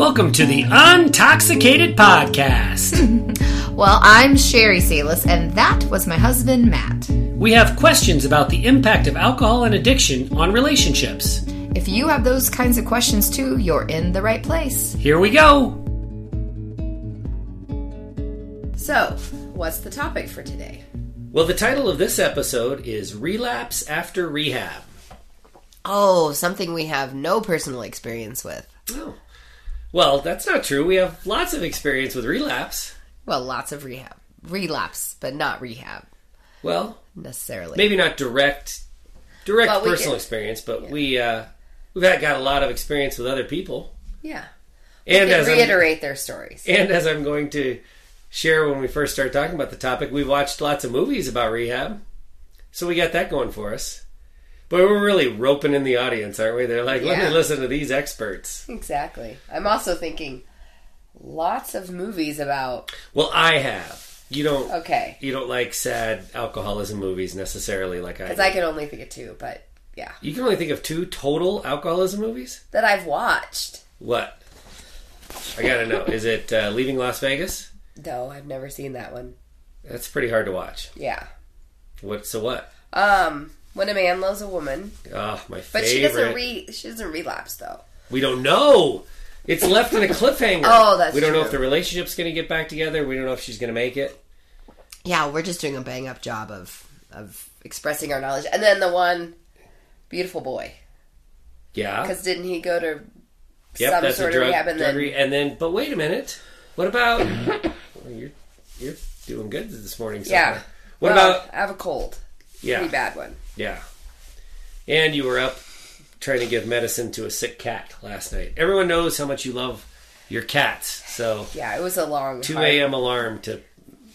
Welcome to the Untoxicated Podcast. Well, I'm Sheri Salis, and that was my husband, Matt. we have questions about the impact of alcohol and addiction on relationships. If you have those kinds of questions too, you're in the right place. Here we go. So, what's the topic for today? Well, the title of this episode is Relapse After Rehab. Oh, something we have no personal experience with. Oh. Well, that's not true. We have lots of experience with relapse. Well, lots of rehab. Relapse, but not rehab Well, necessarily. maybe not direct direct personal can- experience, but we uh we've had, got a lot of experience with other people. Yeah. And They as I'm, reiterate their stories. and as I'm going to share when we first start talking about the topic, we watched lots of movies about rehab. So we got that going for us. But we're really roping in the audience, aren't we? They're like, let Yeah. me listen to these experts. Exactly. I'm also thinking lots of movies about. Well, I have. You don't Okay. you don't like sad alcoholism movies necessarily like I, Because. I can only think of two, but yeah. You can only think of two total alcoholism movies? That I've watched. What? I gotta know. Is it uh, Leaving Las Vegas? No, I've never seen that one. That's pretty hard to watch. Yeah. What? So what? Um, when a man loves a woman, Oh, my favorite. but she doesn't re she doesn't relapse though. we don't know. It's left in a cliffhanger. Oh, that's We don't know if the relationship's going to get back together. We don't know if she's going to make it. Yeah, we're just doing a bang up job of of expressing our knowledge. And then the one beautiful boy, Yeah. because didn't he go to Yep, some that's sort a drug. of rehab and then re- and then, but wait a minute. What about? well, you're you're doing good this morning. So yeah. What Well, about? I have a cold, Yeah. pretty bad one. Yeah. And you were up trying to give medicine to a sick cat last night. Everyone knows how much you love your cats. So Yeah, it was a long 2 a.m. alarm to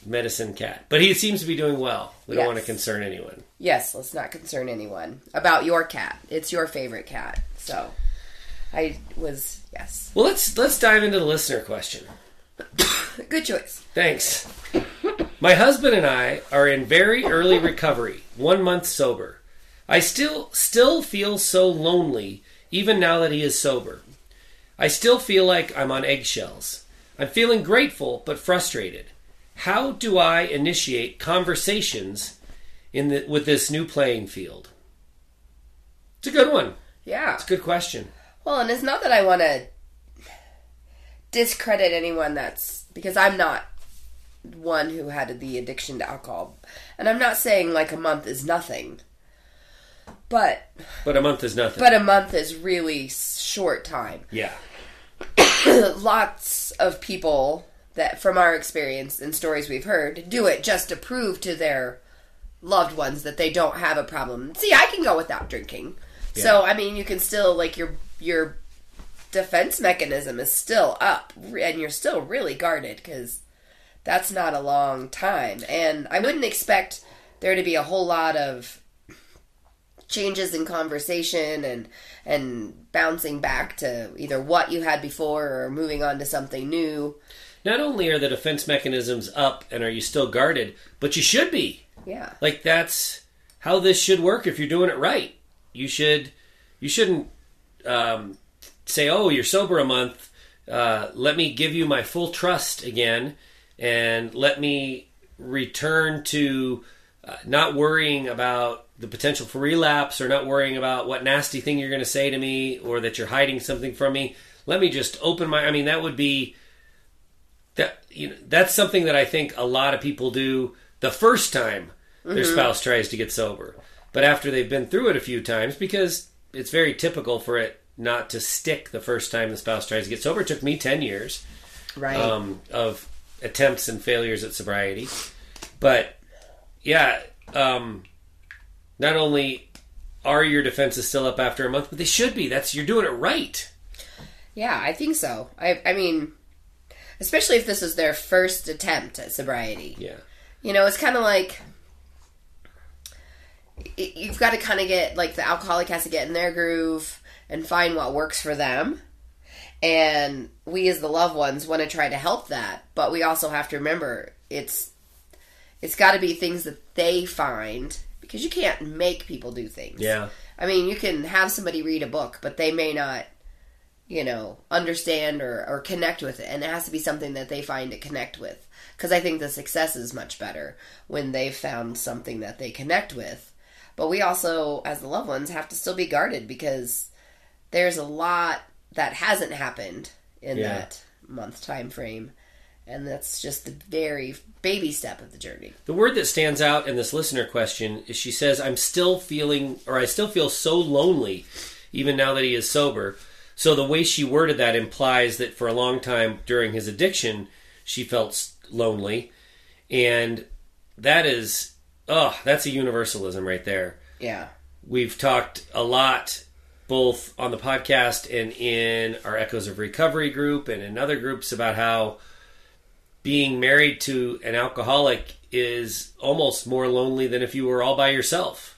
medicine cat. But he seems to be doing well. We don't want to concern anyone. Yes, let's not concern anyone about your cat. It's your favorite cat, so I was yes, Well, let's let's dive into the listener question. good choice. Thanks. My husband and I are in very early recovery, one month sober. I still still feel so lonely, even now that he is sober. I still feel like I'm on eggshells. I'm feeling grateful but frustrated. How do I initiate conversations in the, with this new playing field? It's a good one. Yeah. It's a good question. Well, and it's not that I want to discredit anyone that's because I'm not one who had the addiction to alcohol. And I'm not saying like a month is nothing. But But a month is nothing. but a month is really short time. yeah. Lots of people that from our experience and stories we've heard do it just to prove to their loved ones that they don't have a problem. See, I can go without drinking. So, I mean, you can still like your your defense mechanism is still up and you're still really guarded cuz that's not a long time. And I wouldn't expect there to be a whole lot of changes in conversation and and bouncing back to either what you had before or moving on to something new. Not only are the defense mechanisms up and are you still guarded, but you should be. Yeah. Like that's how this should work if you're doing it right. You should you shouldn't um, say, "Oh, you're sober a month. Uh, let me give you my full trust again, and let me return to uh, not worrying about the potential for relapse or not worrying about what nasty thing you're going to say to me or that you're hiding something from me. Let me just open my. I mean, that would be that you know that's something that I think a lot of people do the first time their spouse tries to get sober. But after they've been through it a few times, because it's very typical for it not to stick the first time the spouse tries to get sober. It took me ten years Right. um, of attempts and failures at sobriety. But yeah, um, not only are your defenses still up after a month, but they should be. That's you're doing it right. Yeah, I think so. I I mean, especially if this is their first attempt at sobriety. Yeah. You know, it's kind of like you've got to kind of get like the alcoholic has to get in their groove and find what works for them. And we as the loved ones want to try to help that, but we also have to remember it's it's got to be things that they find because you can't make people do things. Yeah. I mean, you can have somebody read a book, but they may not you know, understand or, or connect with it. And it has to be something that they find to connect with. Because I think the success is much better when they've found something that they connect with. But we also, as the loved ones, have to still be guarded because there's a lot that hasn't happened in Yeah. that month time frame. And that's just the very baby step of the journey. The word that stands out in this listener question is she says, I'm still feeling, or I still feel so lonely, even now that he is sober. So the way she worded that implies that for a long time during his addiction, she felt lonely. And that is, oh, that's a universalism right there. Yeah. We've talked a lot, both on the podcast and in our Echoes of Recovery group and in other groups, about how being married to an alcoholic is almost more lonely than if you were all by yourself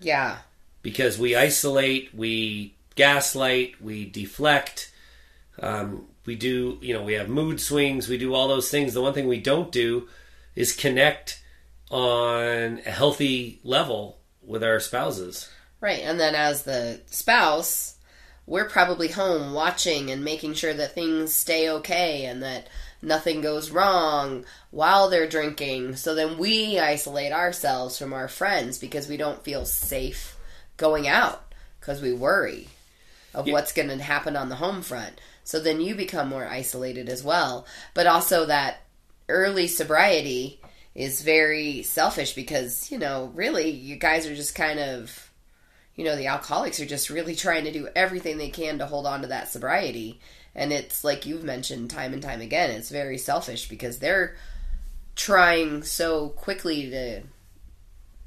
Yeah. because we isolate, we gaslight, we deflect. Um, we do, you know, we have mood swings, we do all those things. The one thing we don't do is connect on a healthy level with our spouses. Right. And then as the spouse, we're probably home watching and making sure that things stay okay and that nothing goes wrong while they're drinking. So then we isolate ourselves from our friends because we don't feel safe going out because we worry of Yeah. what's going to happen on the home front. So then you become more isolated as well. But also that early sobriety is very selfish because, you know, really you guys are just kind of you know, the alcoholics are just really trying to do everything they can to hold on to that sobriety. And it's like you've mentioned time and time again, it's very selfish because they're trying so quickly to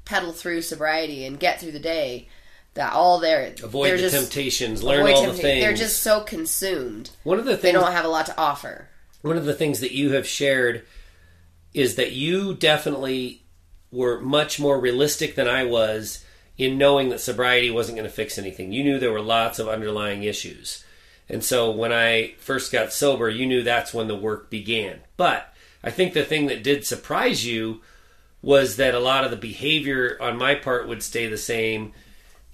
pedal through sobriety and get through the day that all they're Avoid they're the just, temptations, learn all the things. They're just so consumed. one of the things They don't have a lot to offer. one of the things that you have shared is that you definitely were much more realistic than I was in knowing that sobriety wasn't going to fix anything. You knew there were lots of underlying issues. And so when I first got sober, you knew that's when the work began. But I think the thing that did surprise you was that a lot of the behavior on my part would stay the same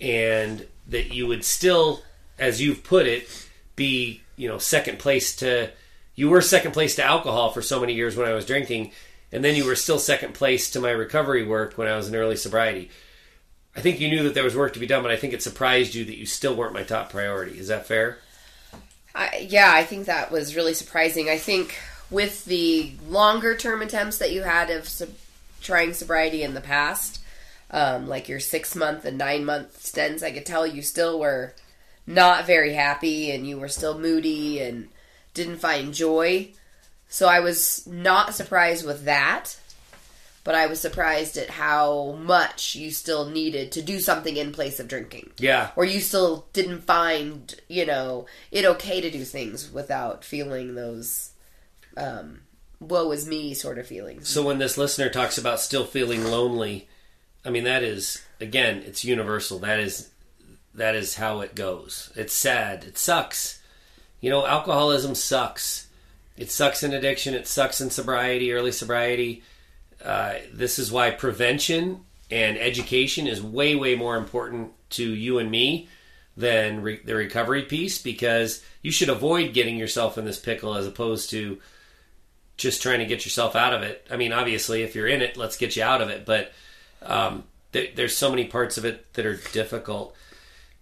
and that you would still as you've put it be you know second place to you were second place to alcohol for so many years when I was drinking and then you were still second place to my recovery work when I was in early sobriety. I think you knew that there was work to be done, but I think it surprised you that you still weren't my top priority. Is that fair? I, yeah, I think that was really surprising. I think with the longer term attempts that you had of sub- trying sobriety in the past, um, like your six month and nine month stints, I could tell you still were not very happy and you were still moody and didn't find joy. So I was not surprised with that, but I was surprised at how much you still needed to do something in place of drinking Yeah. or you still didn't find you know it okay to do things without feeling those um woe is me sort of feelings So when this listener talks about still feeling lonely, I mean that is again, it's universal. That is that is how it goes. It's sad. It sucks. You know, alcoholism sucks. It sucks in addiction. It sucks in sobriety, early sobriety. Uh, this is why prevention and education is way, way more important to you and me than re- the recovery piece because you should avoid getting yourself in this pickle as opposed to just trying to get yourself out of it. I mean, obviously, if you're in it, let's get you out of it. But um, there, there's so many parts of it that are difficult.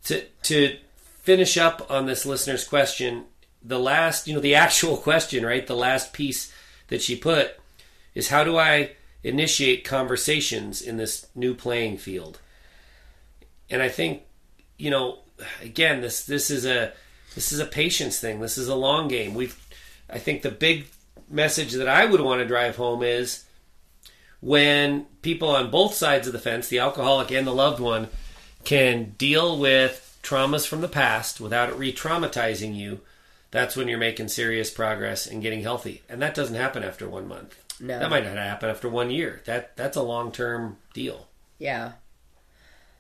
To to finish up on this listener's question, the last, you know, the actual question, right? The last piece that she put is how do I initiate conversations in this new playing field? And I think, you know, again, this this is a this is a patience thing. This is a long game. We've I think the big message that I would want to drive home is when people on both sides of the fence, the alcoholic and the loved one, can deal with traumas from the past without it re-traumatizing you, that's when you're making serious progress and getting healthy. And that doesn't happen after one month. No That might not happen after one year. That that's a long term deal. yeah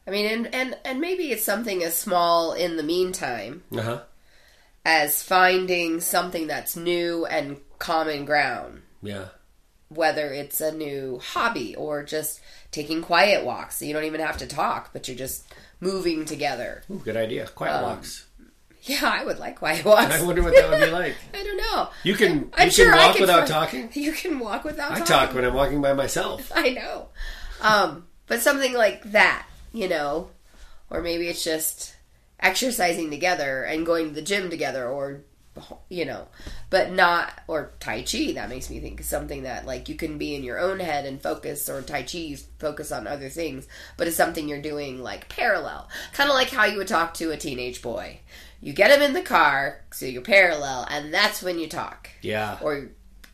i mean and and and maybe it's something as small in the meantime Uh huh. as finding something that's new and common ground Yeah. whether it's a new hobby or just taking quiet walks you don't even have to talk but you're just moving together Ooh, good idea. Quiet Um, walks. Yeah, I would like quiet walks. I wonder what that would be like. I don't know. You can I'm you sure can walk could without talking. You can walk without I talking. talk when I'm walking by myself. I know. Um, but something like that, you know, or maybe it's just exercising together and going to the gym together, or you know, but not or Tai Chi. That makes me think of something that like you can be in your own head and focus, or Tai Chi you focus on other things, but it's something you're doing like parallel, kind of like how you would talk to a teenage boy. You get them in the car, so you're parallel, and that's when you talk, Yeah, or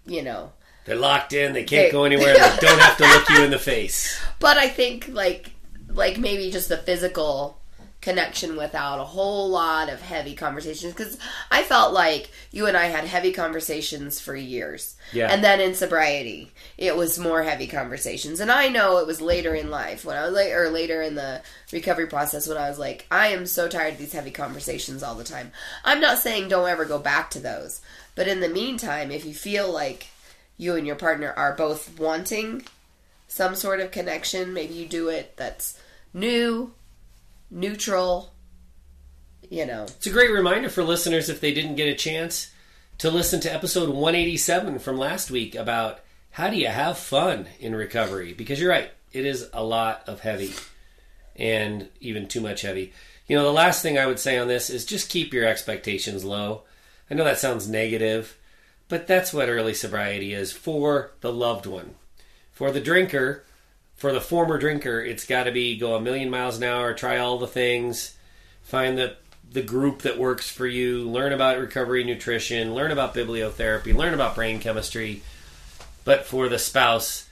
you know. they're locked in. They can't They- go anywhere. They don't have to look you in the face. But I think like like maybe just the physical connection without a whole lot of heavy conversations because I felt like you and I had heavy conversations for years. Yeah. And then in sobriety, it was more heavy conversations. And I know it was later in life when I was like or later in the recovery process when I was like I am so tired of these heavy conversations all the time. I'm not saying don't ever go back to those. But in the meantime, if you feel like you and your partner are both wanting some sort of connection. Maybe you do it that's new, neutral, you know. It's a great reminder for listeners if they didn't get a chance to listen to episode 187 from last week about how do you have fun in recovery? Because you're right, it is a lot of heavy and even too much heavy. You know, the last thing I would say on this is just keep your expectations low. I know that sounds negative, but that's what early sobriety is for the loved one. For the drinker, for the former drinker, it's got to be go a million miles an hour, try all the things, find the the group that works for you, learn about recovery nutrition, learn about bibliotherapy, learn about brain chemistry. But for the spouse,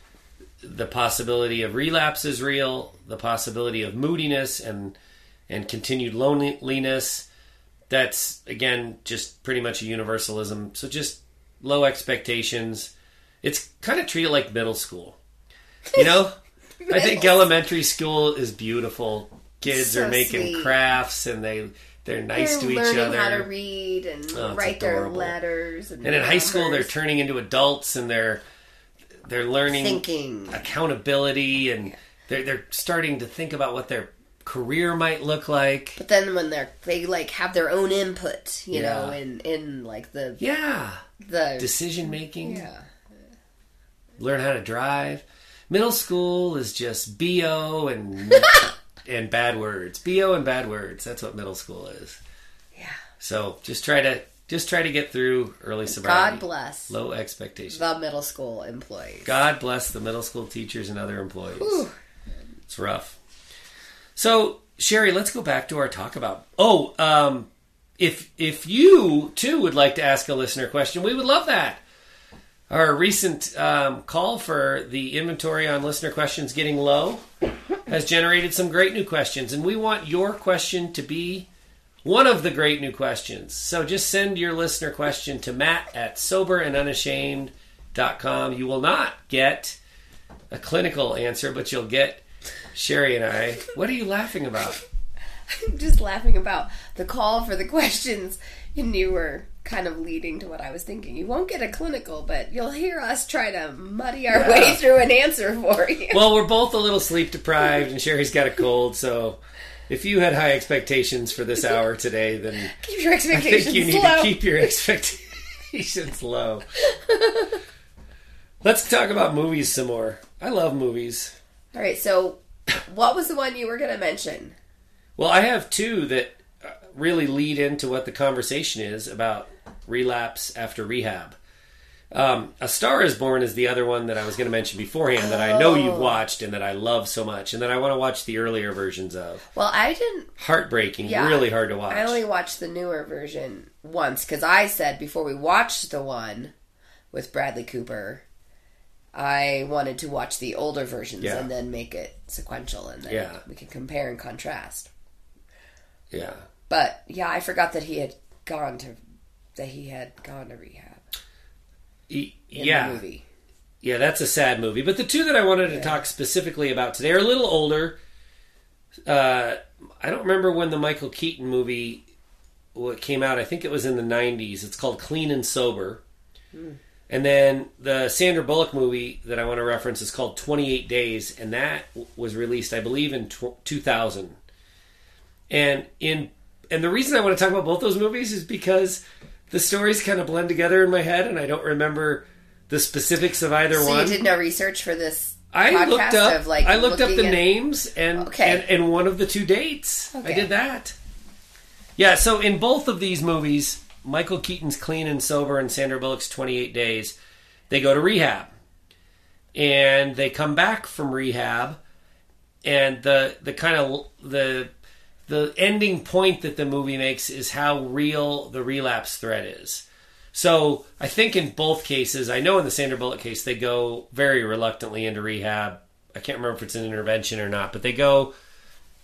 the possibility of relapse is real, the possibility of moodiness and and continued loneliness. That's again just pretty much a universalism. So just low expectations. It's kind of treated like middle school. You know? I think elementary school is beautiful. Kids So are making sweet. crafts and they they're nice They're to each learning other. how to read and Oh, write their letters. And, and in high school, they're turning into adults and they're they're learning thinking. accountability and they're they're starting to think about what their career might look like. But then when they're they like have their own input, you Yeah. know, in in like the Yeah, the decision making. yeah. Learn how to drive. Middle school is just bo and and bad words. bo and bad words. That's what middle school is. Yeah. So just try to just try to get through early sobriety. God bless Low expectations. the middle school employees. God bless the middle school teachers and other employees. Whew. It's rough. So, Sheri, let's go back to our talk about. Oh, um, if if you too would like to ask a listener question, we would love that. Our recent um, call for the inventory on listener questions getting low has generated some great new questions, and we want your question to be one of the great new questions. So just send your listener question to Matt at soberandunashamed.com. You will not get a clinical answer, but you'll get Sheri and I. What are you laughing about? I'm just laughing about the call for the questions, and you were kind of leading to what I was thinking. You won't get a clinical, but you'll hear us try to muddy our Yeah. way through an answer for you. Well, we're both a little sleep deprived, and Sheri's got a cold, so if you had high expectations for this hour today, then keep your expectations I think you need low. to keep your expectations low. Let's talk about movies some more. I love movies. All right, so what was the one you were going to mention? Well, I have two that uh, really lead into what the conversation is about relapse after rehab. Um, A Star is Born is the other one that I was going to mention beforehand that I know you've Oh. watched and that I love so much and that I want to watch the earlier versions of. Well, I didn't. Heartbreaking, Yeah. really hard to watch. I only watched the newer version once because I said before we watched the one with Bradley Cooper, I wanted to watch the older versions Yeah. and then make it sequential, and then Yeah. we can compare and contrast. yeah. But yeah, I forgot that he had gone to that he had gone to rehab E- in yeah. movie. Yeah, that's a sad movie. But the two that I wanted to talk specifically about today are a little older. Uh, I don't remember when the Michael Keaton movie what came out. I think it was in the '90s. It's called Clean and Sober. And then the Sandra Bullock movie that I want to reference is called 28 Days, and that was released, I believe, in tw- 2000. And in and the reason I want to talk about both those movies is because the stories kind of blend together in my head, and I don't remember the specifics of either So one. you did no research for this I looked up. like I looked up the at- names and, Okay. and and one of the two dates. I did that. Yeah. So in both of these movies, Michael Keaton's Clean and Sober and Sandra Bullock's Twenty Eight Days, they go to rehab, and they come back from rehab, and the the kind of the the ending point that the movie makes is how real the relapse threat is. So I think in both cases, I know in the Sandra Bullock case, they go very reluctantly into rehab. I can't remember if it's an intervention or not, but they go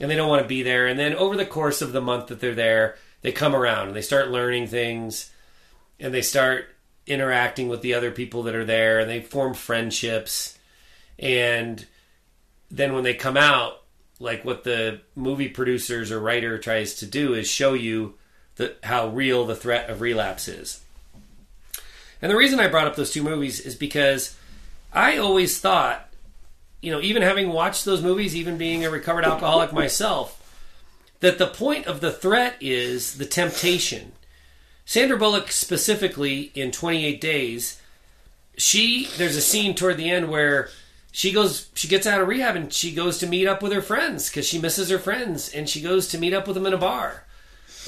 and they don't want to be there. And then over the course of the month that they're there, they come around and they start learning things and they start interacting with the other people that are there and they form friendships. And then when they come out, like what the movie producers or writer tries to do is show you the, how real the threat of relapse is. And the reason I brought up those two movies is because I always thought, you know, even having watched those movies, even being a recovered alcoholic myself, that the point of the threat is the temptation. Sandra Bullock specifically in 28 Days, she there's a scene toward the end where she goes she gets out of rehab and she goes to meet up with her friends because she misses her friends and she goes to meet up with them in a bar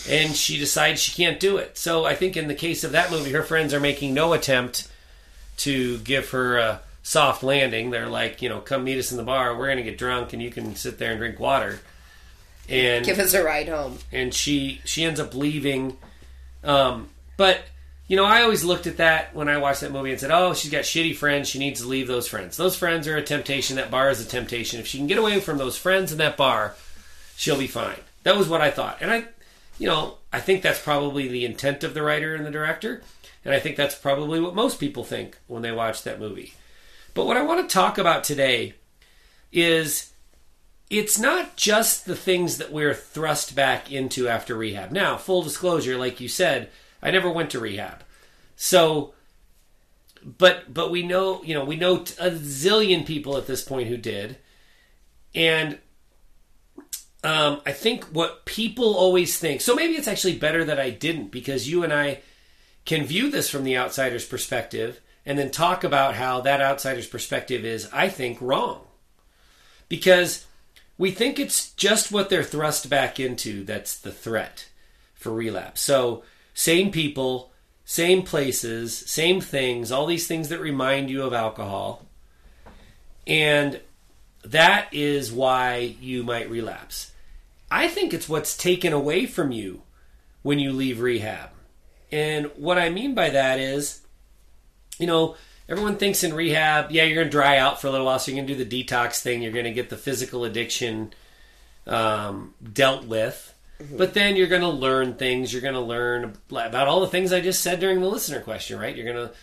and she decides she can't do it. So I think in the case of that movie, her friends are making no attempt to give her a soft landing. They're like, you know, come meet us in the bar. We're going to get drunk, and you can sit there and drink water. And Give us a ride home. and she she ends up leaving. Um, but you know, I always looked at that when I watched that movie and said, "Oh, she's got shitty friends. She needs to leave those friends. Those friends are a temptation. That bar is a temptation. If she can get away from those friends in that bar, she'll be fine." That was what I thought, and I, you know, I think that's probably the intent of the writer and the director, and I think that's probably what most people think when they watch that movie. But what I want to talk about today is it's not just the things that we're thrust back into after rehab. Now, full disclosure, like you said, I never went to rehab. So but but we know, you know, we know a zillion people at this point who did. And um, I think what people always think, so maybe it's actually better that I didn't because you and I can view this from the outsider's perspective and then talk about how that outsider's perspective is, I think, wrong. Because we think it's just what they're thrust back into that's the threat for relapse. So, same people, same places, same things, all these things that remind you of alcohol. And that is why you might relapse. I think it's what's taken away from you when you leave rehab. And what I mean by that is, you know, everyone thinks in rehab, yeah, you're going to dry out for a little while, so you're going to do the detox thing, you're going to get the physical addiction um, dealt with. But then you're going to learn things. You're going to learn about all the things I just said during the listener question, right? You're going to,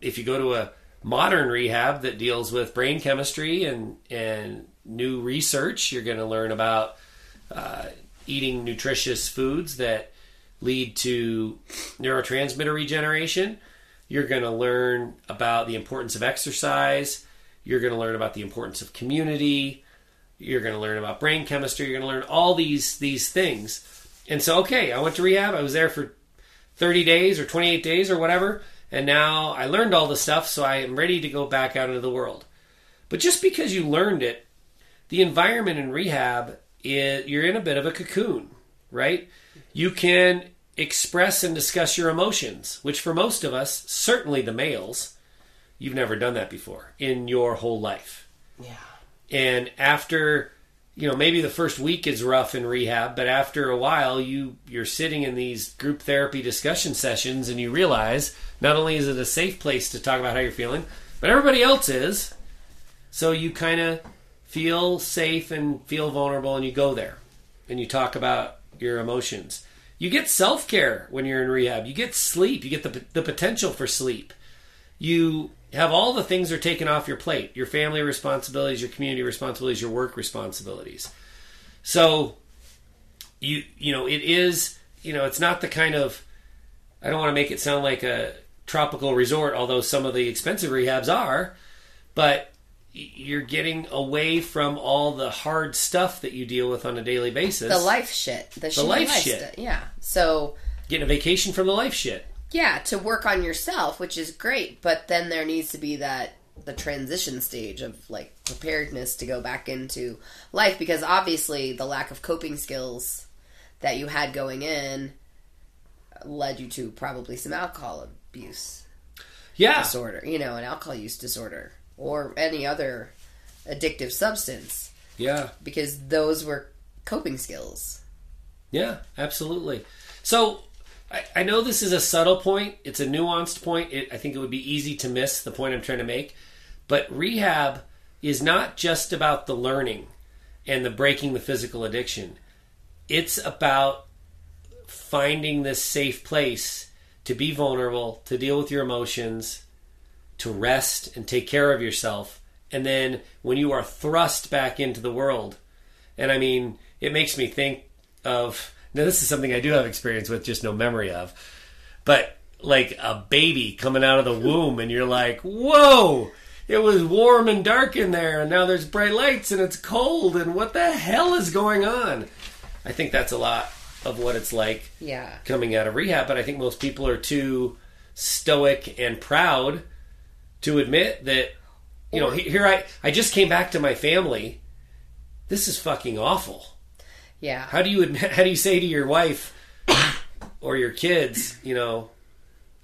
if you go to a modern rehab that deals with brain chemistry and and new research, you're going to learn about uh, eating nutritious foods that lead to neurotransmitter regeneration. You're going to learn about the importance of exercise. You're going to learn about the importance of community. You're going to learn about brain chemistry. You're going to learn all these these things. And so, okay, I went to rehab. I was there for 30 days or 28 days or whatever, and now I learned all the stuff, so I am ready to go back out into the world. But just because you learned it, the environment in rehab, is, you're in a bit of a cocoon, right? You can express and discuss your emotions, which for most of us, certainly the males, you've never done that before in your whole life. Yeah. And after, you know, maybe the first week is rough in rehab, but after a while, you you're sitting in these group therapy discussion sessions, and you realize not only is it a safe place to talk about how you're feeling, but everybody else is. So you kind of feel safe and feel vulnerable, and you go there, and you talk about your emotions. You get self care when you're in rehab. You get sleep. You get the the potential for sleep. You have all the things are taken off your plate your family responsibilities your community responsibilities your work responsibilities so you you know it is you know it's not the kind of i don't want to make it sound like a tropical resort although some of the expensive rehabs are but you're getting away from all the hard stuff that you deal with on a daily basis. The life shit. The, shitty life life shit. stu- Yeah. So Getting a vacation from the life shit. Yeah, to work on yourself, which is great, but then there needs to be that the transition stage of like preparedness to go back into life because obviously the lack of coping skills that you had going in led you to probably some alcohol abuse Yeah. disorder, you know, an alcohol use disorder or any other addictive substance Yeah. because those were coping skills. Yeah, absolutely. So I, I know this is a subtle point. It's a nuanced point. It, I think it would be easy to miss the point I'm trying to make. But rehab is not just about the learning and the breaking the physical addiction. It's about finding this safe place to be vulnerable, to deal with your emotions, to rest and take care of yourself. And then when you are thrust back into the world, and I mean, it makes me think of now, this is something I do have experience with, just no memory of, but like a baby coming out of the womb, and you're like, whoa! It was warm and dark in there, and now there's bright lights and it's cold, and what the hell is going on? I think that's a lot of what it's like Yeah. coming out of rehab, but I think most people are too stoic and proud to admit that you know Or- here I I just came back to my family. This is fucking awful. Yeah. How do you admit, how do you say to your wife or your kids, you know,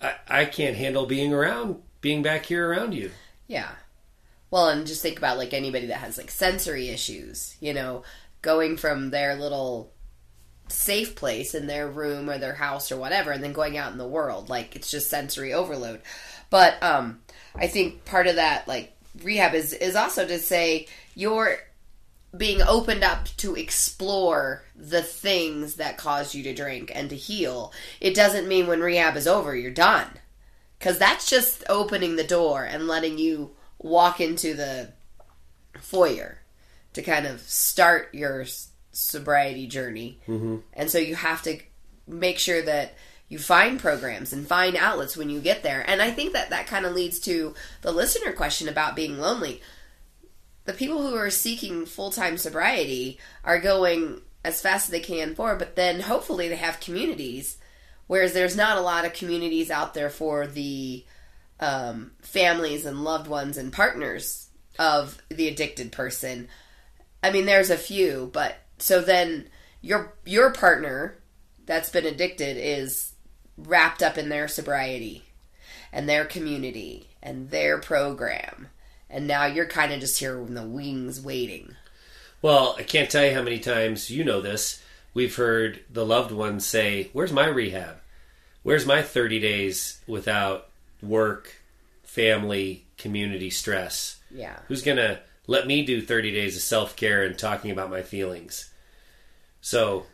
I, I can't handle being around being back here around you. Yeah. Well, and just think about like anybody that has like sensory issues, you know, going from their little safe place in their room or their house or whatever and then going out in the world. Like it's just sensory overload. But um I think part of that like rehab is is also to say you're being opened up to explore the things that caused you to drink and to heal. It doesn't mean when rehab is over you're done. Because that's just opening the door and letting you walk into the foyer to kind of start your sobriety journey. Mm-hmm. And so you have to make sure that you find programs and find outlets when you get there. And I think that that kind of leads to the listener question about being lonely. The people who are seeking full time sobriety are going as fast as they can for, but then hopefully they have communities Whereas there's not a lot of communities out there for the um, families and loved ones and partners of the addicted person. I mean, there's a few, but so then your your partner that's been addicted is wrapped up in their sobriety and their community and their program, and now you're kind of just here in the wings waiting. Well, I can't tell you how many times you know this. We've heard the loved ones say, "Where's my rehab? Where's my 30 days without work, family, community stress? Yeah. Who's going to let me do 30 days of self-care and talking about my feelings?" So,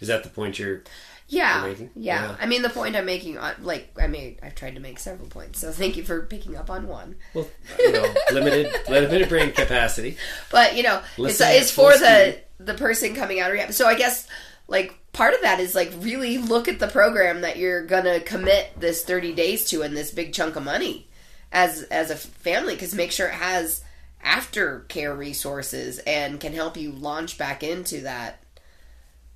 is that the point you're Yeah, yeah. Yeah. I mean, the point I'm making, on, like, I made, I've tried to make several points. So thank you for picking up on one. well, you know, limited limited brain capacity. But you know, it's, Listen at it's for the the person coming out of rehab. So I guess like part of that is like really look at the program that you're gonna commit this 30 days to and this big chunk of money as as a family because make sure it has aftercare resources and can help you launch back into that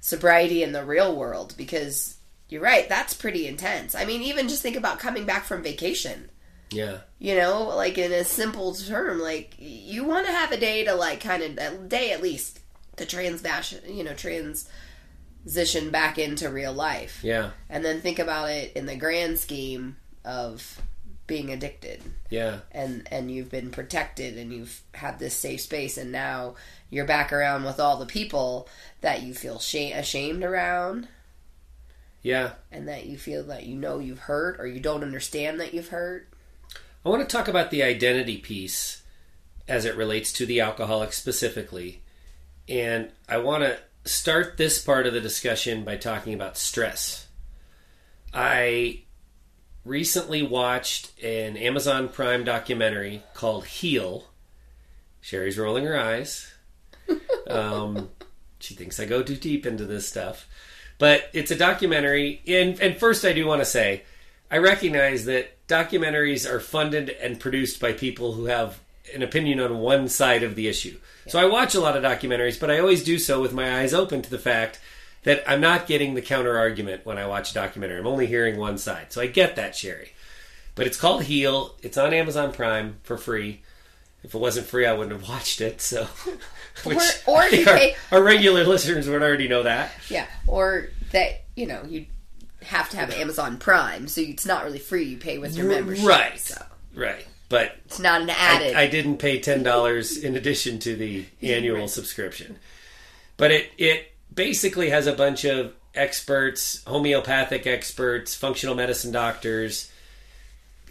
sobriety in the real world because you're right that's pretty intense i mean even just think about coming back from vacation Yeah. you know like in a simple term like you want to have a day to like kind of a day at least to transbash you know transition back into real life Yeah. and then think about it in the grand scheme of being addicted Yeah. and and you've been protected and you've had this safe space and now you're back around with all the people that you feel shame, ashamed around Yeah. and that you feel that you know you've hurt or you don't understand that you've hurt I want to talk about the identity piece as it relates to the alcoholic specifically. And I want to start this part of the discussion by talking about stress. I recently watched an Amazon Prime documentary called Heal. Sheri's rolling her eyes. Um, she thinks I go too deep into this stuff. But it's a documentary. And, and first, I do want to say I recognize that documentaries are funded and produced by people who have an opinion on one side of the issue. So I watch a lot of documentaries, but I always do so with my eyes open to the fact that I'm not getting the counter argument when I watch a documentary. I'm only hearing one side. So I get that, Sheri. But it's called Heal. It's on Amazon Prime for free. If it wasn't free, I wouldn't have watched it. So, which Or- or you our, pay- our regular listeners would already know that. Yeah, or that you know you have to have Amazon Prime, so it's not really free. You pay with your membership, Right. So Right. But it's not an I, added. I didn't pay ten dollars in addition to the annual subscription. But it it basically has a bunch of experts, homeopathic experts, functional medicine doctors,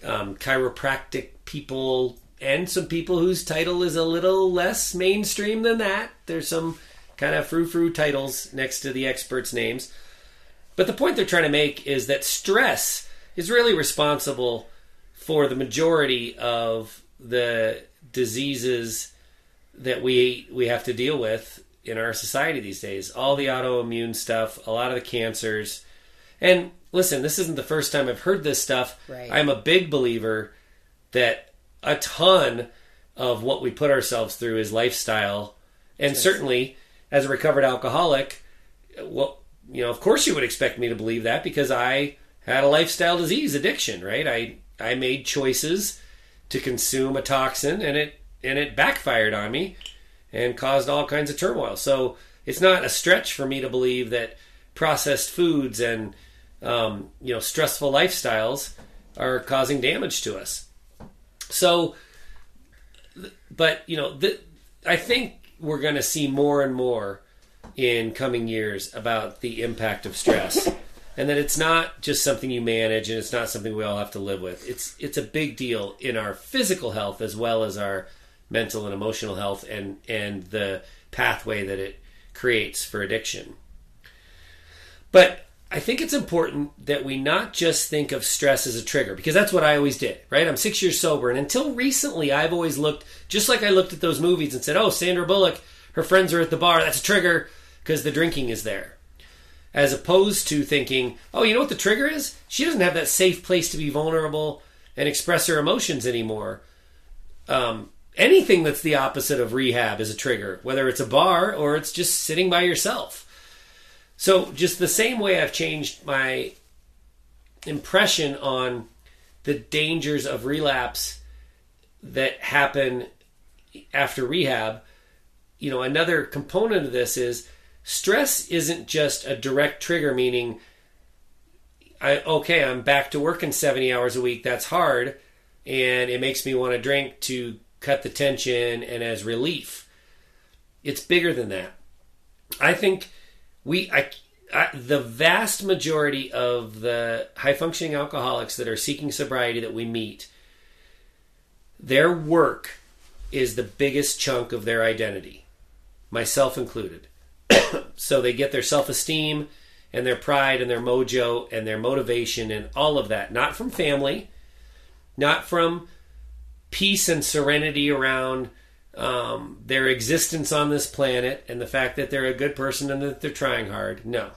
um, chiropractic people, and some people whose title is a little less mainstream than that. There's some kind of frou frou titles next to the experts' names. But the point they're trying to make is that stress is really responsible for the majority of the diseases that we we have to deal with in our society these days. All the autoimmune stuff, a lot of the cancers. And listen, this isn't the first time I've heard this stuff. Right. I'm a big believer that a ton of what we put ourselves through is lifestyle. And certainly as a recovered alcoholic, well, you know, of course you would expect me to believe that because I had a lifestyle disease addiction, right? I I made choices to consume a toxin and it and it backfired on me and caused all kinds of turmoil. So it's not a stretch for me to believe that processed foods and um, you know stressful lifestyles are causing damage to us. So, but you know, the, I think we're going to see more and more in coming years about the impact of stress. And that it's not just something you manage and it's not something we all have to live with. It's it's a big deal in our physical health as well as our mental and emotional health and and the pathway that it creates for addiction. But I think it's important that we not just think of stress as a trigger because that's what I always did, right? I'm six years sober, and until recently, I've always looked just like I looked at those movies and said, "Oh, Sandra Bullock, her friends are at the bar. That's a trigger because the drinking is there." As opposed to thinking, "Oh, you know what the trigger is? She doesn't have that safe place to be vulnerable and express her emotions anymore." Um, anything that's the opposite of rehab is a trigger, whether it's a bar or it's just sitting by yourself. So, just the same way I've changed my impression on the dangers of relapse that happen after rehab, you know, another component of this is stress isn't just a direct trigger, meaning, I, okay, I'm back to working 70 hours a week. That's hard. And it makes me want to drink to cut the tension and as relief. It's bigger than that. I think we I, I, the vast majority of the high functioning alcoholics that are seeking sobriety that we meet their work is the biggest chunk of their identity myself included so they get their self-esteem and their pride and their mojo and their motivation and all of that not from family not from peace and serenity around um, their existence on this planet and the fact that they're a good person and that they're trying hard. No,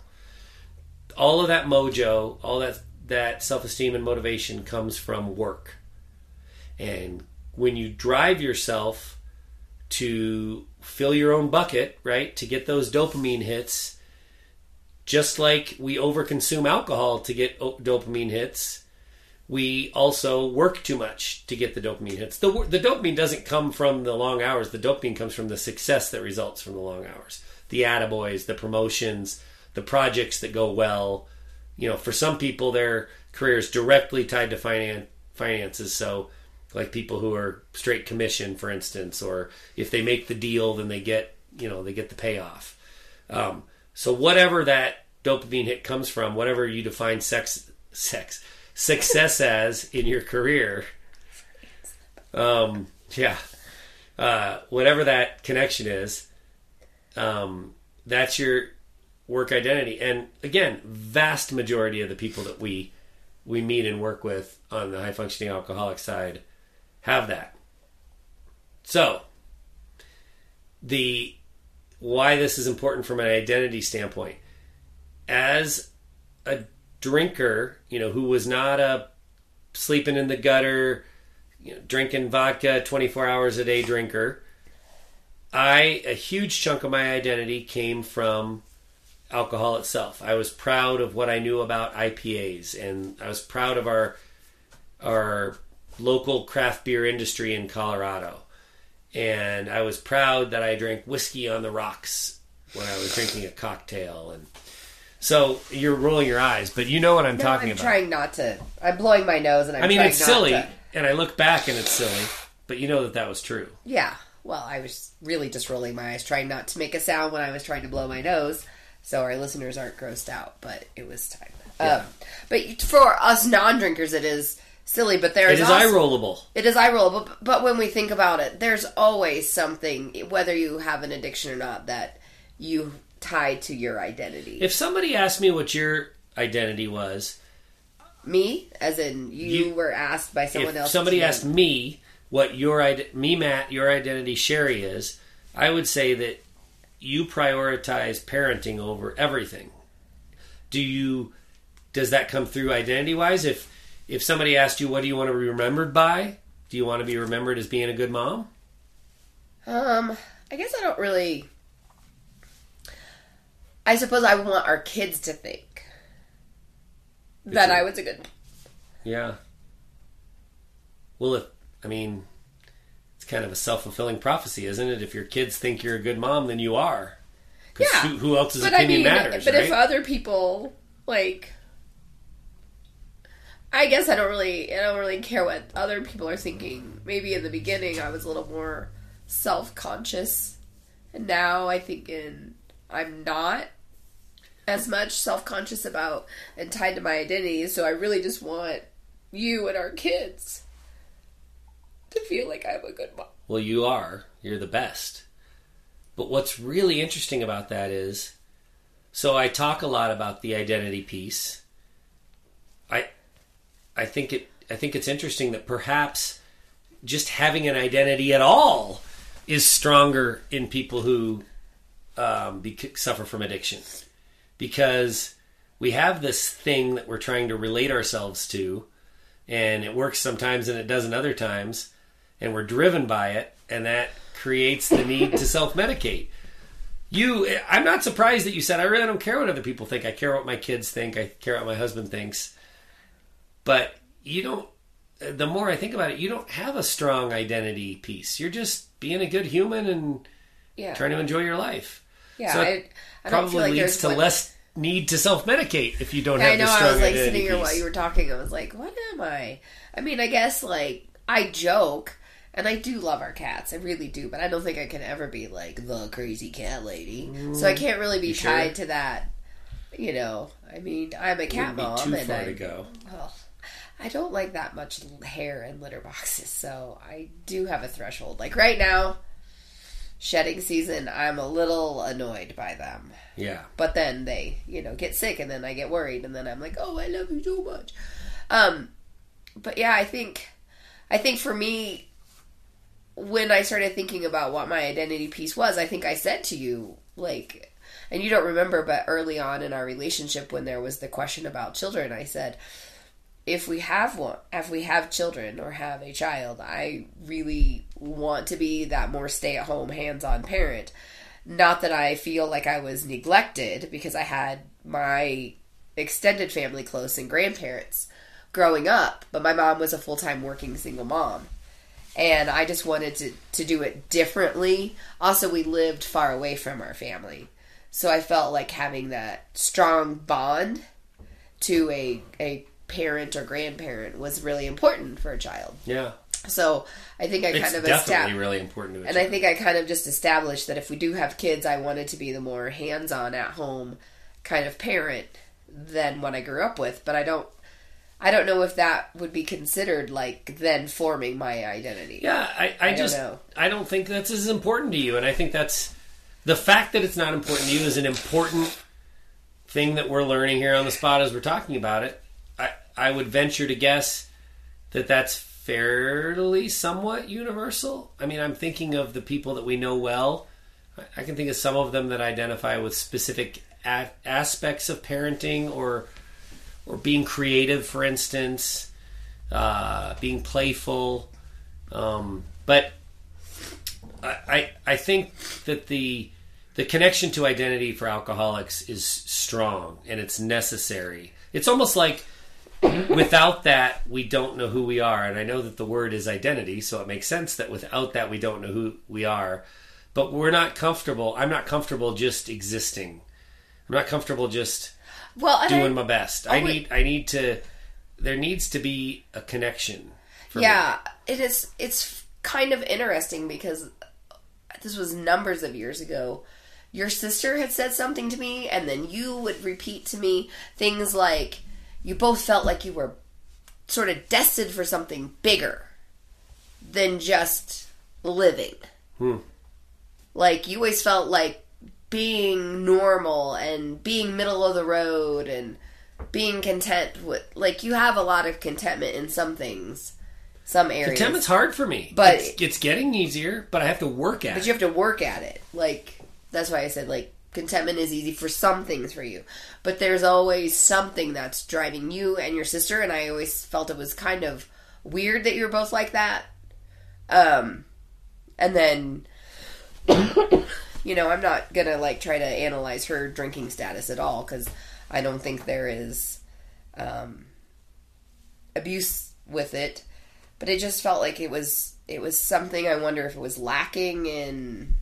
all of that mojo, all that that self esteem and motivation comes from work. And when you drive yourself to fill your own bucket, right, to get those dopamine hits, just like we overconsume alcohol to get dopamine hits, we also work too much to get the dopamine hits. The, the dopamine doesn't come from the long hours. The dopamine comes from the success that results from the long hours. The attaboys, the promotions, the projects that go well. You know, for some people, their career is directly tied to finan- finances. So, like people who are straight commission, for instance, or if they make the deal, then they get, you know, they get the payoff. Um, so whatever that dopamine hit comes from, whatever you define sex, sex, success as in your career. Um, yeah. Uh, whatever that connection is, um, that's your work identity. And again, vast majority of the people that we we meet and work with on the high functioning alcoholic side have that. So, the why this is important from an identity standpoint. As a drinker, you know, who was not a sleeping in the gutter, you know, drinking vodka, 24 hours a day drinker. I a huge chunk of my identity came from alcohol itself. I was proud of what I knew about IPAs, and I was proud of our our local craft beer industry in Colorado. And I was proud that I drank whiskey on the rocks when I was drinking a cocktail. And so you're rolling your eyes, but you know what I'm No, talking I'm about. trying not to. I'm blowing my nose, and I'm I mean, it's silly, to- and I look back and it's silly, but you know that that was true. Yeah. Well, I was really just rolling my eyes, trying not to make a sound when I was trying to blow my nose, so our listeners aren't grossed out. But it was time. Yeah. Um, but for us non-drinkers, it is silly. But there's It is also, eye rollable. It is eye rollable, but but when we think about it, there's always something, whether you have an addiction or not, that you tie to your identity. If somebody asked me what your identity was, Me, as in you, You- were asked by someone if else. somebody asked me what your me Matt your identity Sheri is, I would say that you prioritize parenting over everything. Do you does that come through identity wise? If if somebody asked you what do you want to be remembered by, do you want to be remembered as being a good mom? Um, I guess I don't really. I suppose I want our kids to think that I was a good. Yeah. Well, if I mean, it's kind of a self fulfilling prophecy, isn't it? If your kids think you're a good mom, then you are. Yeah. Who, who else's But I opinion mean, matters, but right? if other people like, I guess I don't really, I don't really care what other people are thinking. Maybe in the beginning I was a little more self conscious, and now I think in I'm not as much self conscious about and tied to my identity. So I really just want you and our kids to feel like I'm a good mom. Well, you are. You're the best. But what's really interesting about that is so I talk a lot about the identity piece. I I think it I think it's interesting that perhaps just having an identity at all is stronger in people who um, bec- suffer from addiction. Because we have this thing that we're trying to relate ourselves to and it works sometimes and it doesn't other times and we're driven by it and that creates the need to self-medicate. You i'm not surprised that you said i really don't care what other people think. I care what my kids think. I care what my husband thinks. But you don't the more i think about it you don't have a strong identity piece. You're just being a good human and Yeah, trying to enjoy your life yeah. so I, it I don't probably feel like leads to less need to self-medicate if you don't Yeah, have I know. I was like sitting here piece. while you were talking. I was like, "What am I?" I mean, I guess like I joke, and I do love our cats. I really do, but I don't think I can ever be like the crazy cat lady. So I mm, can't really be You sure? tied to that. You know, I mean, I'm a cat mom, too and I, well, I don't like that much hair in litter boxes, so I do have a threshold. Like right now, shedding season, I'm a little annoyed by them. yeah But then they, you know, get sick, and then I get worried, and then I'm like, "Oh, I love you so much." Um, but yeah, I think, I think for me, when I started thinking about what my identity piece was, I think I said to you, like, and you don't remember, but early on in our relationship, when there was the question about children, I said, if we have one, if we have children or have a child, I really want to be that more stay at home, hands on parent. Not that I feel like I was neglected because I had my extended family close and grandparents growing up, but my mom was a full time working single mom. And I just wanted to, to do it differently. Also, we lived far away from our family. So I felt like having that strong bond to a, a parent or grandparent was really important for a child. yeah So I think I it's kind of definitely established. really important And I think I kind of just established that if we do have kids, I wanted to be the more hands on at home kind of parent than what I grew up with. But I don't. I don't know if that would be considered like then forming my identity. Yeah, I, I, don't just know. I don't think that's as important to you, and I think that's the fact that it's not important to you is an important thing that we're learning here on the spot as we're talking about it. I would venture to guess that that's fairly somewhat universal. I mean, I'm thinking of the people that we know well. I- I can think of some of them that identify with specific a- aspects of parenting or or being creative, for instance, uh, being playful. Um, but I, I I think that the the connection to identity for alcoholics is strong and it's necessary. It's almost like without that we don't know who we are and I know that the word is identity so it makes sense that without that we don't know who we are but we're not comfortable I'm not comfortable just existing I'm not comfortable just Well, doing I- my best I wait. need I need to there needs to be a connection for me. yeah, it is. It's kind of interesting because this was numbers of years ago. Your sister had said something to me, and then you would repeat to me things like you both felt like you were sort of destined for something bigger than just living. Hmm. Like you always felt like being normal and being middle of the road and being content with like you have a lot of contentment in some things, some areas. Contentment's hard for me, But- it's, it's getting easier. But I have to work at it. But it. you have to work at it. Like that's why I said like contentment is easy for some things for you. But there's always something that's driving you and your sister and I always felt it was kind of weird that you were both like that. Um and then you know, I'm not to like try to analyze her drinking status at all cuz I don't think there is um abuse with it but it just felt like it was it was something I wonder if it was lacking in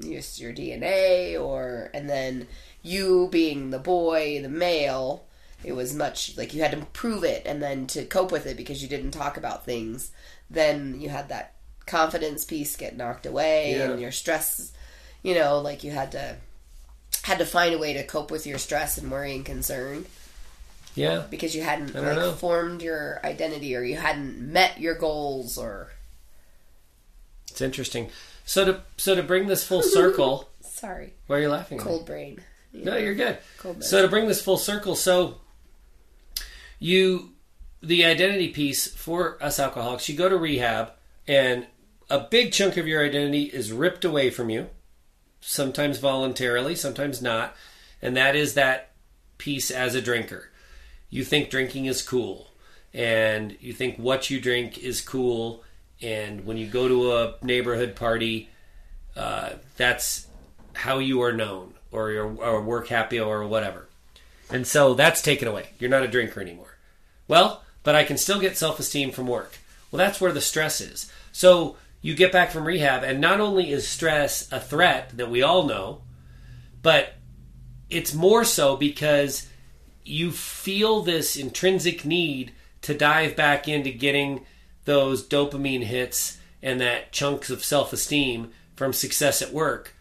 just your DNA or and then you being the boy, the male, it was much like you had to prove it and then to cope with it because you didn't talk about things, then you had that confidence piece get knocked away Yeah. and your stress, you know, like you had to had to find a way to cope with your stress and worry and concern yeah, because you hadn't like know. formed your identity or you hadn't met your goals or it's interesting. So to so to bring this full circle, sorry why are you laughing? at cold brain No, you're good. Cold brain. So to bring this full circle, so you the identity piece for us alcoholics, you go to rehab and a big chunk of your identity is ripped away from you, sometimes voluntarily, sometimes not, and that is that piece as a drinker. You think drinking is cool, and you think what you drink is cool, and when you go to a neighborhood party, uh, that's how you are known, or or work happy or whatever. And so that's taken away. You're not a drinker anymore. Well, but I can still get self esteem from work. Well, that's where the stress is. So you get back from rehab, and not only is stress a threat that we all know, but it's more so because you feel this intrinsic need to dive back into getting those dopamine hits and that chunks of self esteem from success at work.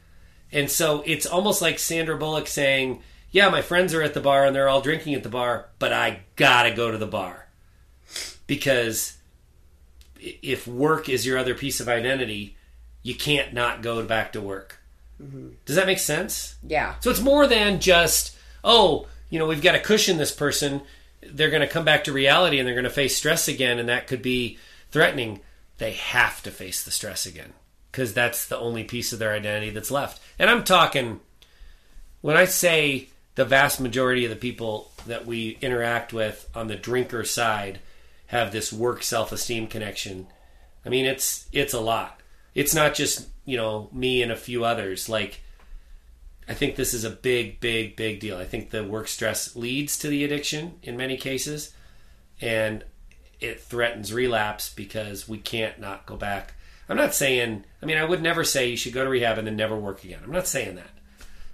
And so it's almost like Sandra Bullock saying, Yeah, my friends are at the bar and they're all drinking at the bar, but I gotta go to the bar. Because if work is your other piece of identity, you can't not go back to work. Mm-hmm. Does that make sense? yeah So it's more than just, oh, you know, we've got to cushion this person. They're going to come back to reality and they're going to face stress again, and that could be threatening. They have to face the stress again because that's the only piece of their identity that's left. And I'm talking, when I say the vast majority of the people that we interact with on the drinker side have this work self esteem connection, I mean, it's it's a lot. It's not just you know me and a few others. Like I think this is a big, big, big deal. I think the work stress leads to the addiction in many cases, and it threatens relapse because we can't not go back. I'm not saying, I mean, I would never say you should go to rehab and then never work again. I'm not saying that.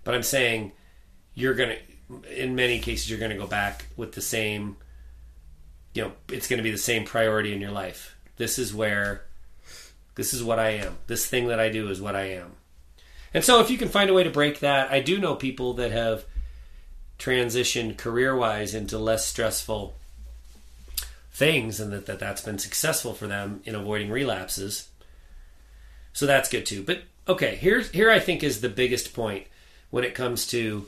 But I'm saying you're going to, in many cases, you're going to go back with the same, you know, it's going to be the same priority in your life. This is where, this is what I am. This thing that I do is what I am. And so, if you can find a way to break that, I do know people that have transitioned career wise into less stressful things and that, that that's been successful for them in avoiding relapses. So that's good too. But okay, here's here I think is the biggest point when it comes to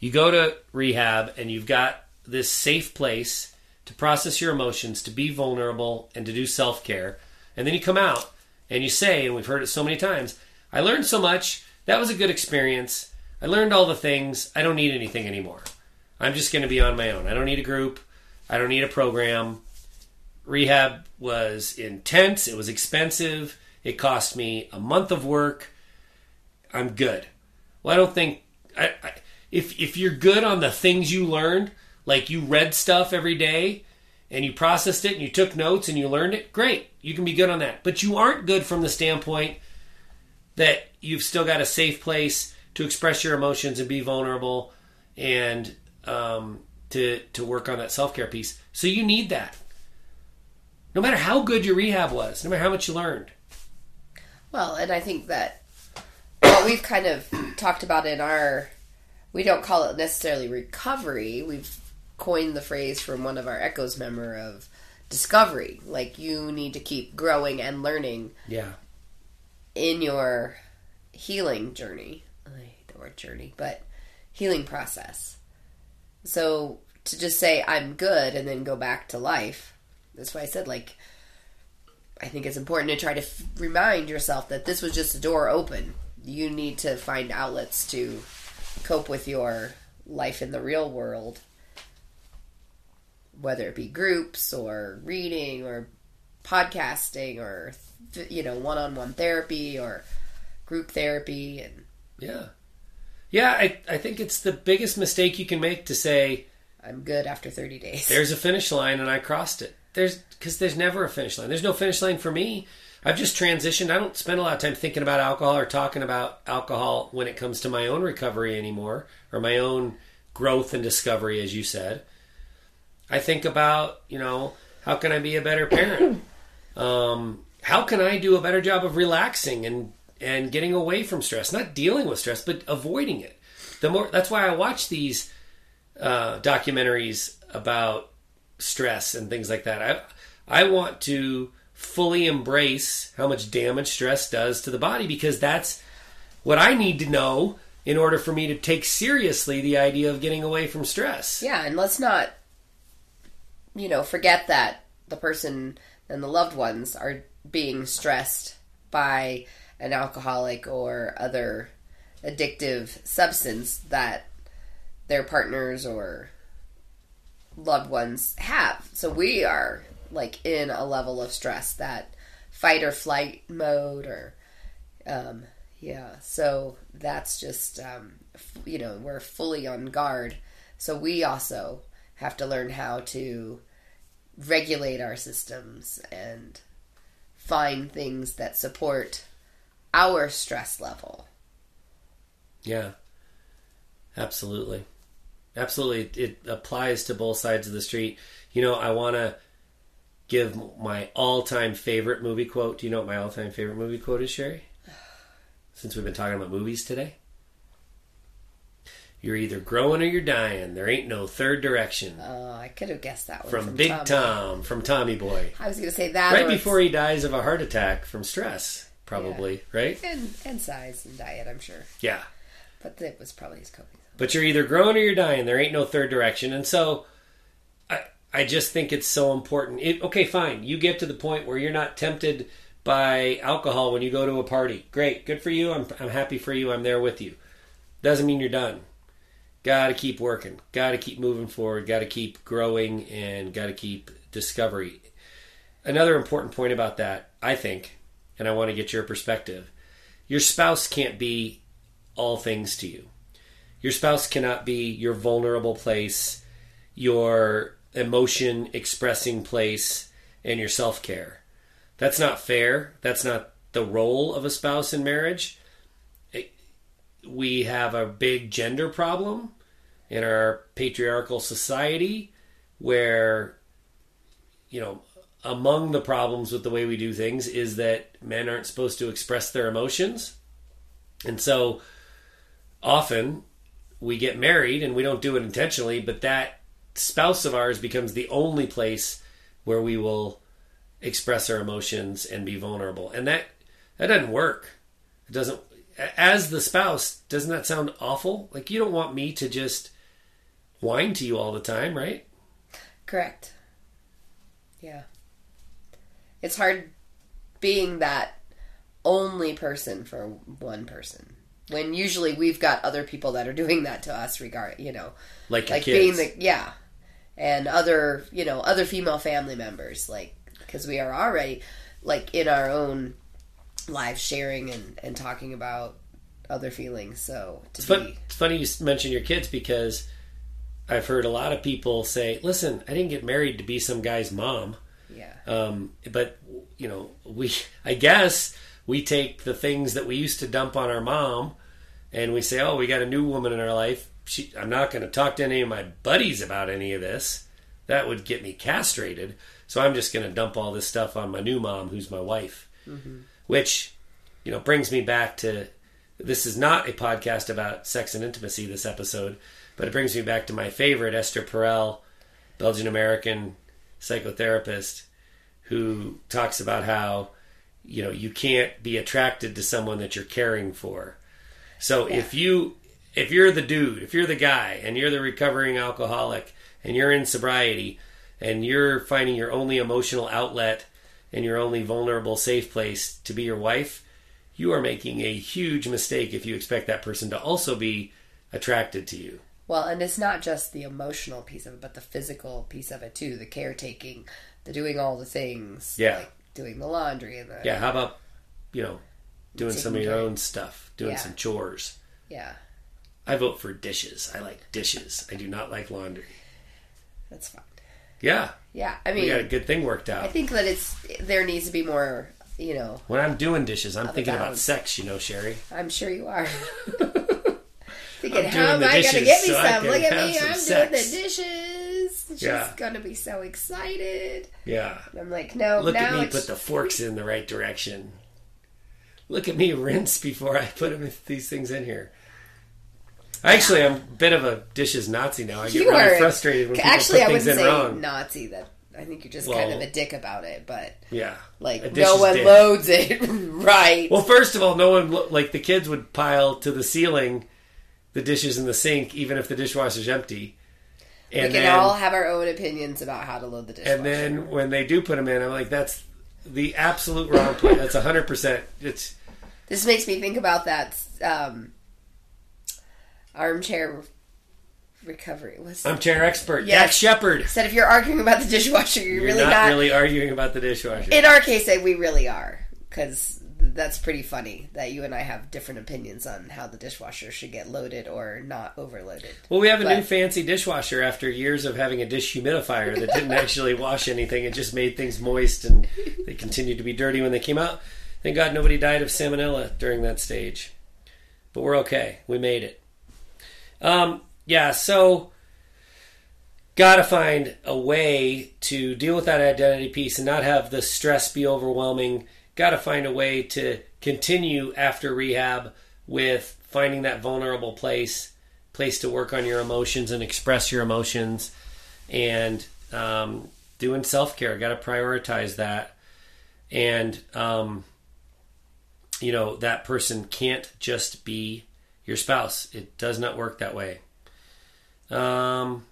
you go to rehab and you've got this safe place to process your emotions, to be vulnerable and to do self-care. And then you come out and you say, and we've heard it so many times, I learned so much. That was a good experience. I learned all the things. I don't need anything anymore. I'm just going to be on my own. I don't need a group. I don't need a program. Rehab was intense. It was expensive. It cost me a month of work. I'm good. Well, I don't think I, I, if if you're good on the things you learned, like you read stuff every day and you processed it and you took notes and you learned it, great. You can be good on that. But you aren't good from the standpoint that you've still got a safe place to express your emotions and be vulnerable and um, to to work on that self care piece. So you need that. No matter how good your rehab was, no matter how much you learned. Well, and I think that what we've kind of talked about in our, we don't call it necessarily recovery. We've coined the phrase from one of our Echoes member of discovery. Like you need to keep growing and learning Yeah. in your healing journey. I hate the word journey, but healing process. So to just say I'm good and then go back to life, that's why I said like I think it's important to try to f- remind yourself that this was just a door open. You need to find outlets to cope with your life in the real world, whether it be groups or reading or podcasting or th- you know one-on-one therapy or group therapy and Yeah. Yeah, I, I think it's the biggest mistake you can make to say, I'm good after 30 days. there's a finish line and I crossed it. There's because there's never a finish line. There's no finish line for me. I've just transitioned. I don't spend a lot of time thinking about alcohol or talking about alcohol when it comes to my own recovery anymore or my own growth and discovery, as you said. I think about, you know, how can I be a better parent? Um, how can I do a better job of relaxing and and getting away from stress, not dealing with stress, but avoiding it. The more that's why I watch these uh, documentaries about stress and things like that. I I want to fully embrace how much damage stress does to the body because that's what I need to know in order for me to take seriously the idea of getting away from stress. Yeah, and let's not, you know, forget that the person and the loved ones are being stressed by an alcoholic or other addictive substance that their partners or loved ones have. So we are like in a level of stress that fight or flight mode or um yeah so that's just um f- you know we're fully on guard so we also have to learn how to regulate our systems and find things that support our stress level Yeah. Absolutely. Absolutely. It applies to both sides of the street. You know, I want to give my all time favorite movie quote. Do you know what my all time favorite movie quote is, Sheri? Since we've been talking about movies today. You're either growing or you're dying. There ain't no third direction. oh i could have guessed that one From, Big Tommy. Tom, from Tommy Boy. i was going to say that Right or before he dies of a heart attack from stress, probably, right? and, and size and diet i'm sure Yeah. but it was probably his coping But you're either growing or you're dying. There ain't no third direction. And so I I just think it's so important. It, okay, fine. You get to the point where you're not tempted by alcohol when you go to a party. Great. Good for you. I'm I'm happy for you. I'm there with you. Doesn't mean you're done. Got to keep working. Got to keep moving forward. Got to keep growing and got to keep discovery. Another important point about that, I think, and I want to get your perspective. Your spouse can't be all things to you your spouse cannot be your vulnerable place, your emotion expressing place, and your self care. That's not fair. That's not the role of a spouse in marriage. We have a big gender problem in our patriarchal society where, you know, among the problems with the way we do things is that men aren't supposed to express their emotions. And so often we get married and we don't do it intentionally, but that spouse of ours becomes the only place where we will express our emotions and be vulnerable. And that that doesn't work. It doesn't as the spouse, doesn't that sound awful? Like you don't want me to just whine to you all the time, right? Correct. Yeah. It's hard being that only person for one person. When usually we've got other people that are doing that to us regard you know. Like Like being the yeah. And other you know, other female family members. Like because we are already like in our own live sharing and and talking about other feelings. So It's, be fun, it's funny you mention your kids because I've heard a lot of people say, "Listen, I didn't get married to be some guy's mom." yeah Um, but you know, we I guess we take the things that we used to dump on our mom, and we say, "Oh, we got a new woman in our life." She, I'm not going to talk to any of my buddies about any of this. That would get me castrated. So I'm just going to dump all this stuff on my new mom, who's my wife. Mm-hmm. Which, you know, brings me back to this is not a podcast about sex and intimacy. This episode, but it brings me back to my favorite Esther Perel, Belgian American psychotherapist who talks about how you know you can't be attracted to someone that you're caring for. So if you if you're the dude, if you're the guy and you're the recovering alcoholic and you're in sobriety and you're finding your only emotional outlet and your only vulnerable safe place to be your wife, you are making a huge mistake if you expect that person to also be attracted to you. Well, and it's not just the emotional piece of it, but the physical piece of it too. The caretaking, the doing all the things. Yeah. Like doing the laundry and the Yeah, how about you know doing some of your care. own stuff, doing Yeah. some chores. Yeah. I vote for dishes. I like dishes. I do not like laundry. That's fine. Yeah, Yeah. I we mean got a good thing worked out. I out. think that it's there needs to be more you know, When I'm doing dishes, I'm thinking about balance. sex, you know, Sheri. I'm sure you are. Thinking, I'm how doing am the I gonna dishes get me so I some? can Look at have me, some I'm sex. doing the dishes. She's Yeah. gonna be so excited. Yeah. And I'm like, no, no. Look at me it's put the forks in the right direction. Look at me rinse before I put 'em- these things in here. Actually, I'm a bit of a dishes Nazi now. I get You really are- frustrated when people actually put I things in say wrong. Nazi. That I think you're just kind of a dick about it, but Yeah, like no one dick. loads it right. Well, first of all, no one lo- like the kids would pile to the ceiling the dishes in the sink, even if the dishwasher's empty. We can then, all have our own opinions about how to load the dishwasher. and then when they do put them in, I'm like, that's the absolute wrong place. That's hundred percent. It's This makes me think about that um, armchair recovery. What's armchair expert Yes. Dax Shepard. said if you're arguing about the dishwasher, you're, You're really not, not. really arguing about the dishwasher. In our case, eh, we really are because that's pretty funny that you and I have different opinions on how the dishwasher should get loaded or not overloaded. well, we have a but- new fancy dishwasher after years of having a dish humidifier that didn't actually wash anything. It just made things moist, and they continued to be dirty when they came out. Thank God nobody died of salmonella during that stage. But we're okay. We made it. Um, yeah, so gotta find a way to deal with that identity piece and not have the stress be overwhelming. Gotta find a way to continue after rehab with finding that vulnerable place, place to work on your emotions and express your emotions, and um, doing self care. Got to prioritize that, and um, you know that person can't just be your spouse. It does not work that way. Um,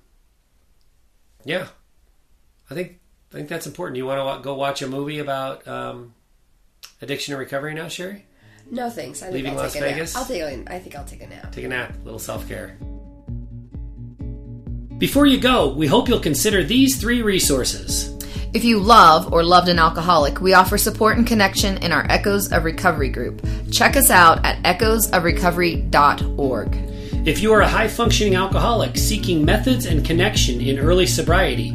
yeah, I think I think that's important. You want to go watch a movie about um, addiction and recovery now, Sheri? No thanks. I think Leaving I'll Las take a Vegas? nap. I'll take a, I think I'll take a nap. Take a nap, a little self care. Before you go, we hope you'll consider these three resources. If you love or loved an alcoholic, we offer support and connection in our Echoes of Recovery group. Check us out at echoesofrecovery.org. If you are a high functioning alcoholic seeking methods and connection in early sobriety,